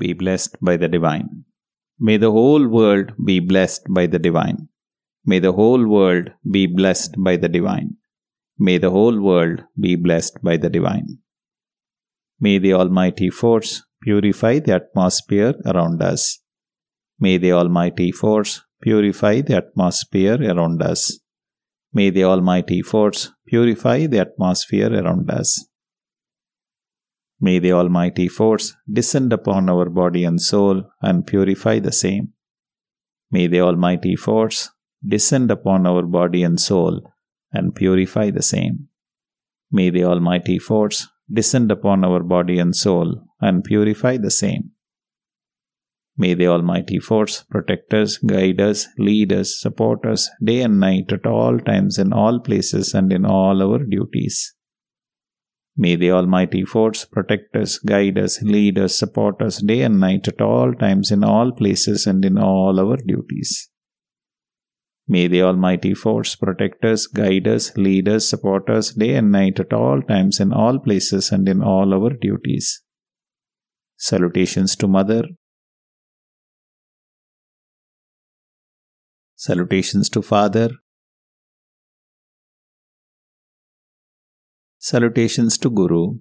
be blessed by the divine. May the whole world be blessed by the divine. May the whole world be blessed by the divine. May the whole world be blessed by the divine. May the Almighty Force purify the atmosphere around us. May the Almighty Force purify the atmosphere around us. May the Almighty Force purify the atmosphere around us. May the Almighty Force descend upon our body and soul and purify the same. May the Almighty Force descend upon our body and soul and purify the same. May the Almighty Force descend upon our body and soul and purify the same. May the Almighty Force protect us, guide us, lead us, support us day and night at all times, in all places, and in all our duties. May the Almighty Force protect us, guide us, lead us, support us day and night at all times, in all places, and in all our duties. May the Almighty Force protect us, guide us, lead us, support us day and night at all times, in all places, and in all our duties. Salutations to Mother. Salutations to Father. Salutations to Guru.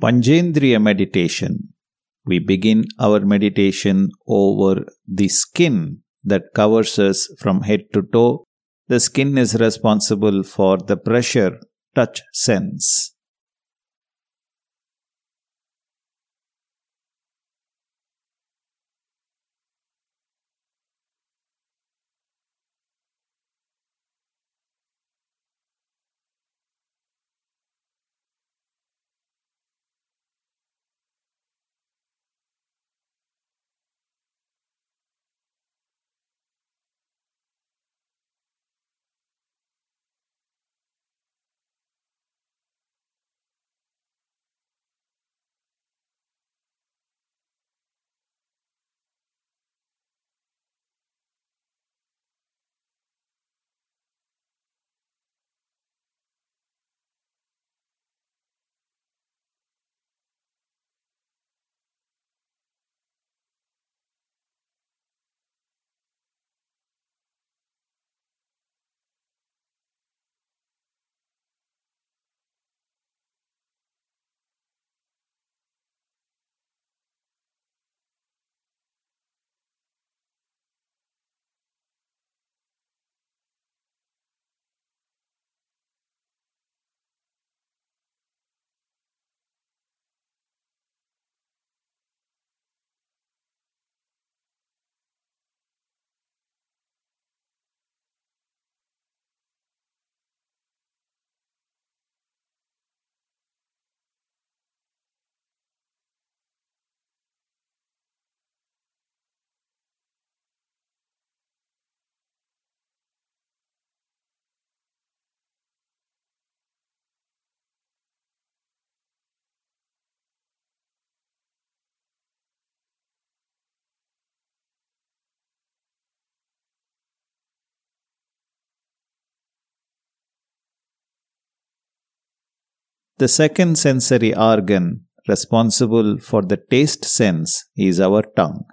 Panchendriya Meditation we begin our meditation over the skin that covers us from head to toe. The skin is responsible for the pressure touch sense. The second sensory organ responsible for the taste sense is our tongue.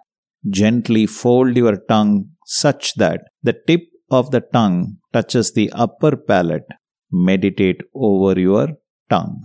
Gently fold your tongue such that the tip of the tongue touches the upper palate. Meditate over your tongue.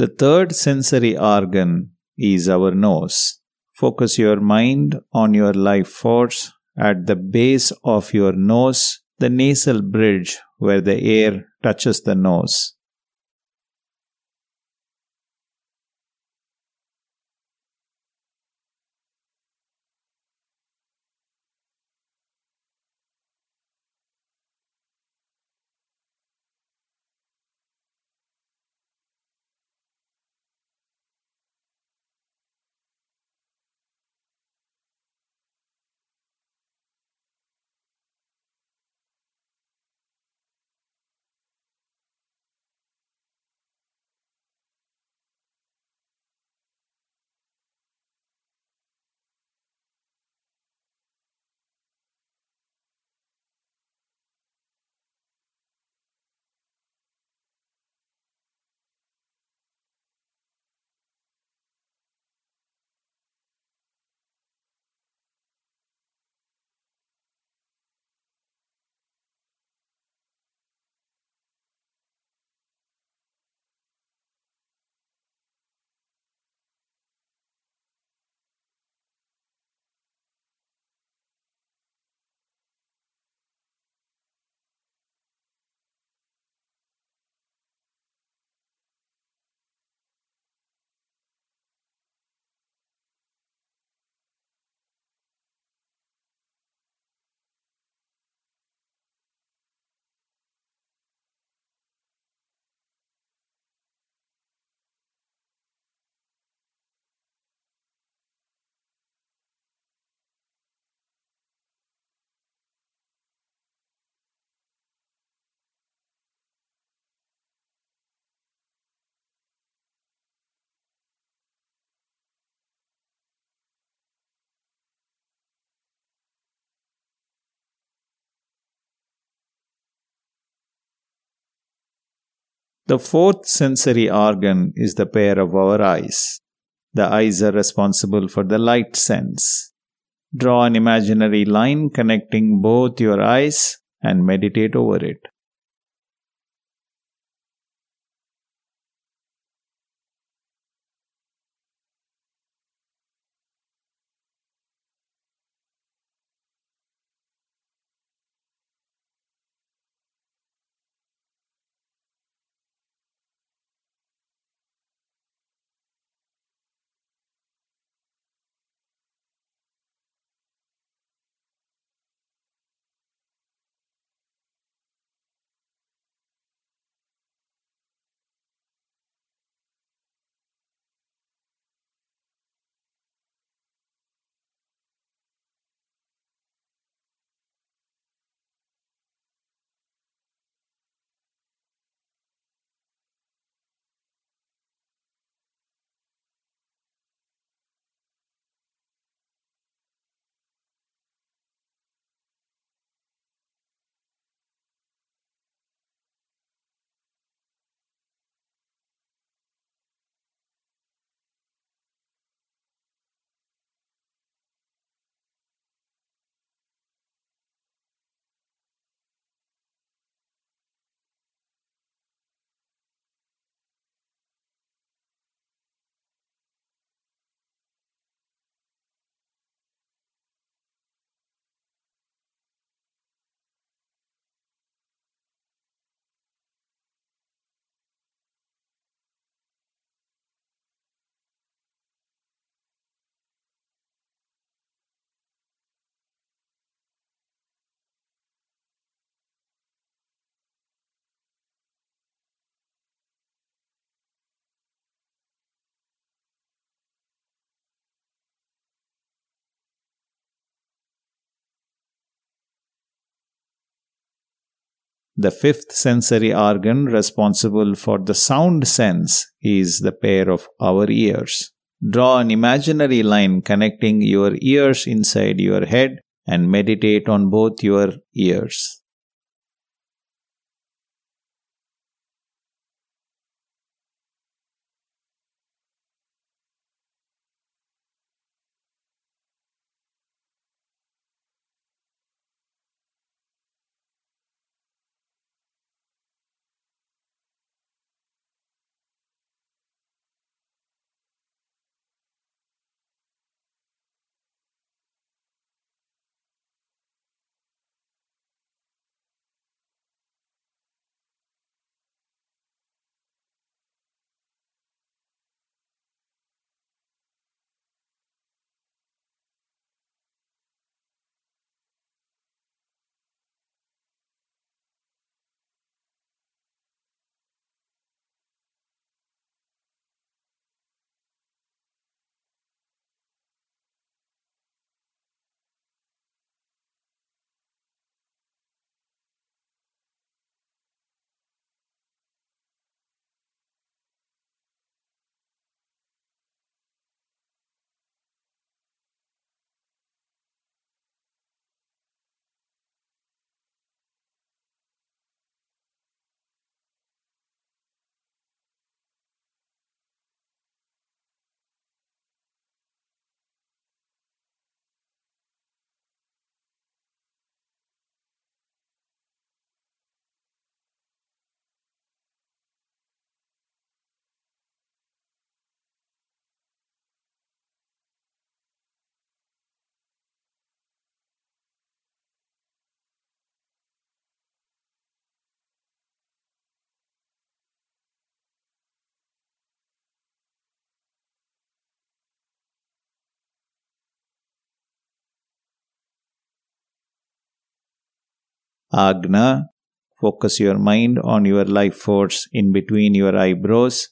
The third sensory organ is our nose. Focus your mind on your life force at the base of your nose, the nasal bridge where the air touches the nose. The fourth sensory organ is the pair of our eyes. The eyes are responsible for the light sense. Draw an imaginary line connecting both your eyes and meditate over it. The fifth sensory organ responsible for the sound sense is the pair of our ears. Draw an imaginary line connecting your ears inside your head and meditate on both your ears. Agna, focus your mind on your life force in between your eyebrows.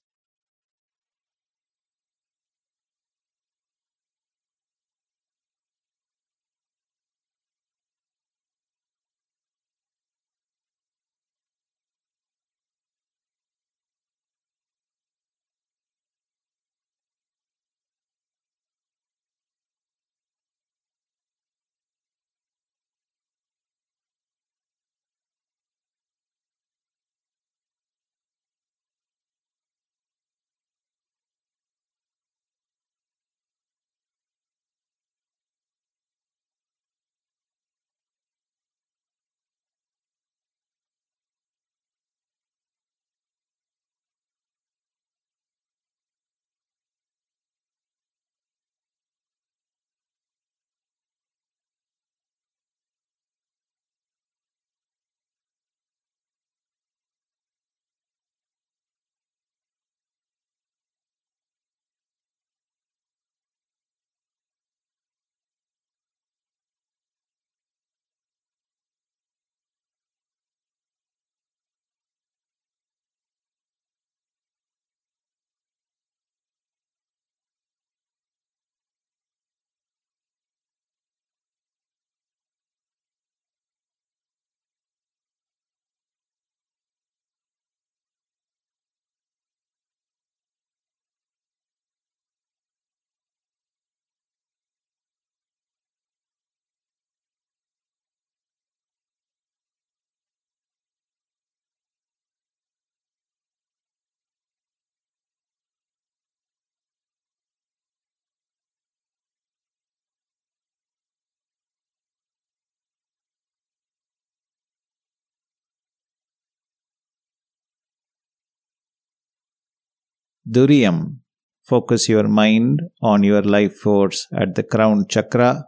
Duriyam. Focus your mind on your life force at the crown chakra.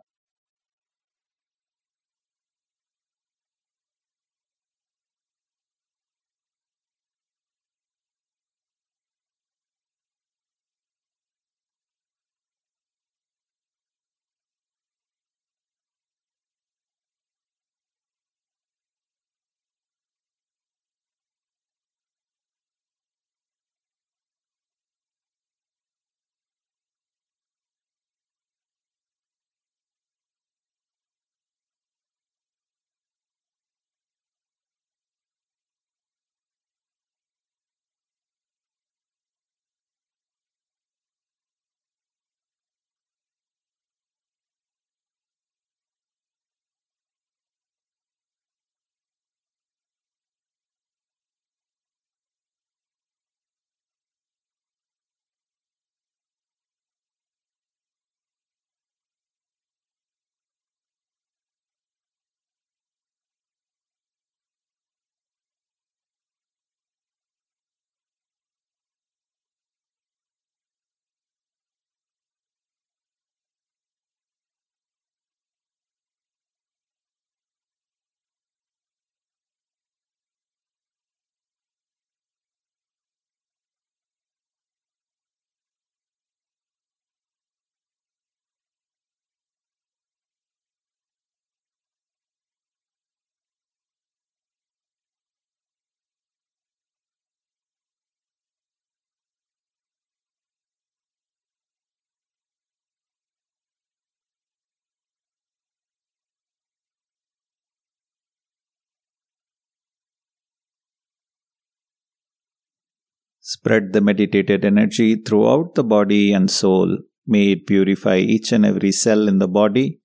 Spread the meditated energy throughout the body and soul. May it purify each and every cell in the body.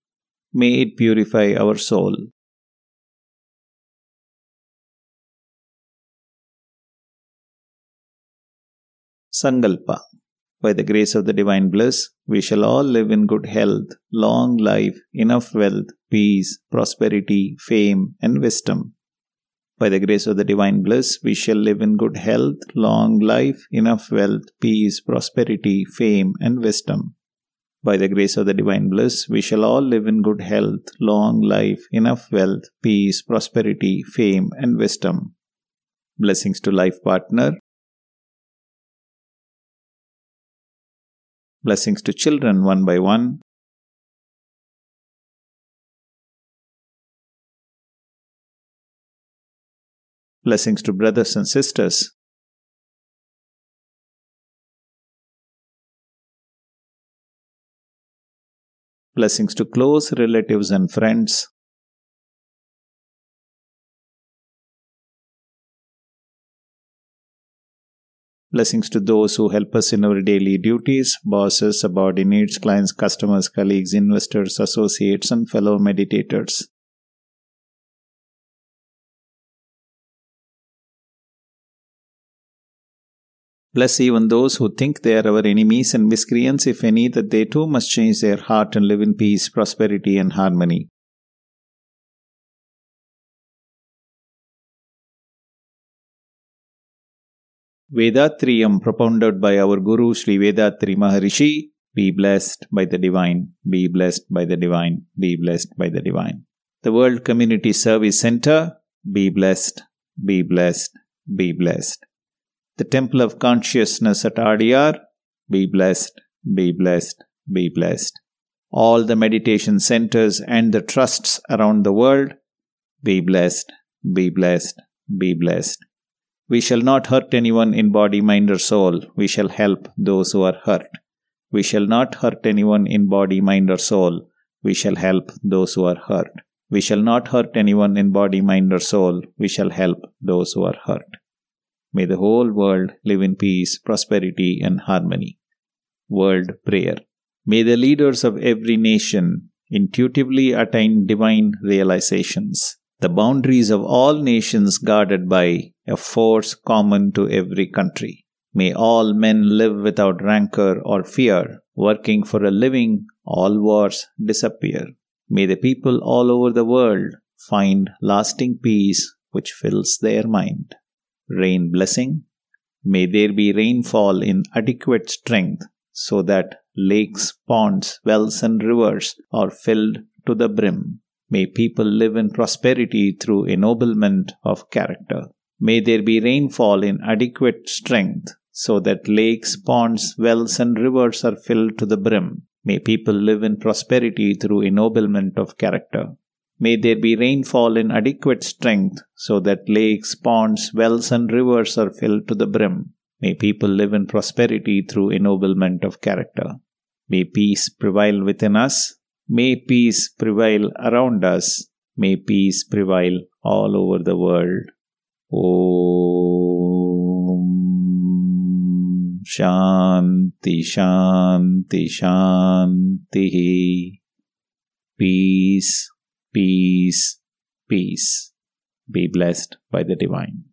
May it purify our soul. Sankalpa. By the grace of the divine bliss, we shall all live in good health, long life, enough wealth, peace, prosperity, fame, and wisdom. By the grace of the divine bliss, we shall live in good health, long life, enough wealth, peace, prosperity, fame, and wisdom. By the grace of the divine bliss, we shall all live in good health, long life, enough wealth, peace, prosperity, fame, and wisdom. Blessings to life partner. Blessings to children one by one. Blessings to brothers and sisters. Blessings to close relatives and friends. Blessings to those who help us in our daily duties bosses, subordinates, clients, customers, colleagues, investors, associates, and fellow meditators. Bless even those who think they are our enemies and miscreants, if any, that they too must change their heart and live in peace, prosperity, and harmony. Vethathiriyam propounded by our Guru Sri Vethathiri Maharishi. Be blessed by the divine, be blessed by the divine, be blessed by the divine. The World Community Service Center. Be blessed, be blessed, be blessed. The Temple of Consciousness at Adyar. Be blessed, be blessed, be blessed. All the meditation centers and the trusts around the world. Be blessed, be blessed, be blessed. We shall not hurt anyone in body, mind, or soul. We shall help those who are hurt. We shall not hurt anyone in body, mind, or soul. We shall help those who are hurt. We shall not hurt anyone in body, mind, or soul. We shall help those who are hurt. May the whole world live in peace, prosperity, and harmony. World Prayer. May the leaders of every nation intuitively attain divine realizations the boundaries of all nations guarded by a force common to every country. May all men live without rancor or fear, working for a living, all wars disappear. May the people all over the world find lasting peace which fills their mind. Rain blessing. May there be rainfall in adequate strength so that lakes, ponds, wells, and rivers are filled to the brim. May people live in prosperity through ennoblement of character. May there be rainfall in adequate strength so that lakes, ponds, wells, and rivers are filled to the brim. May people live in prosperity through ennoblement of character. May there be rainfall in adequate strength so that lakes, ponds, wells, and rivers are filled to the brim. May people live in prosperity through ennoblement of character. May peace prevail within us May peace prevail around us. May peace prevail all over the world. Om Shanti Shanti Shanti Peace, peace, peace. Be blessed by the divine.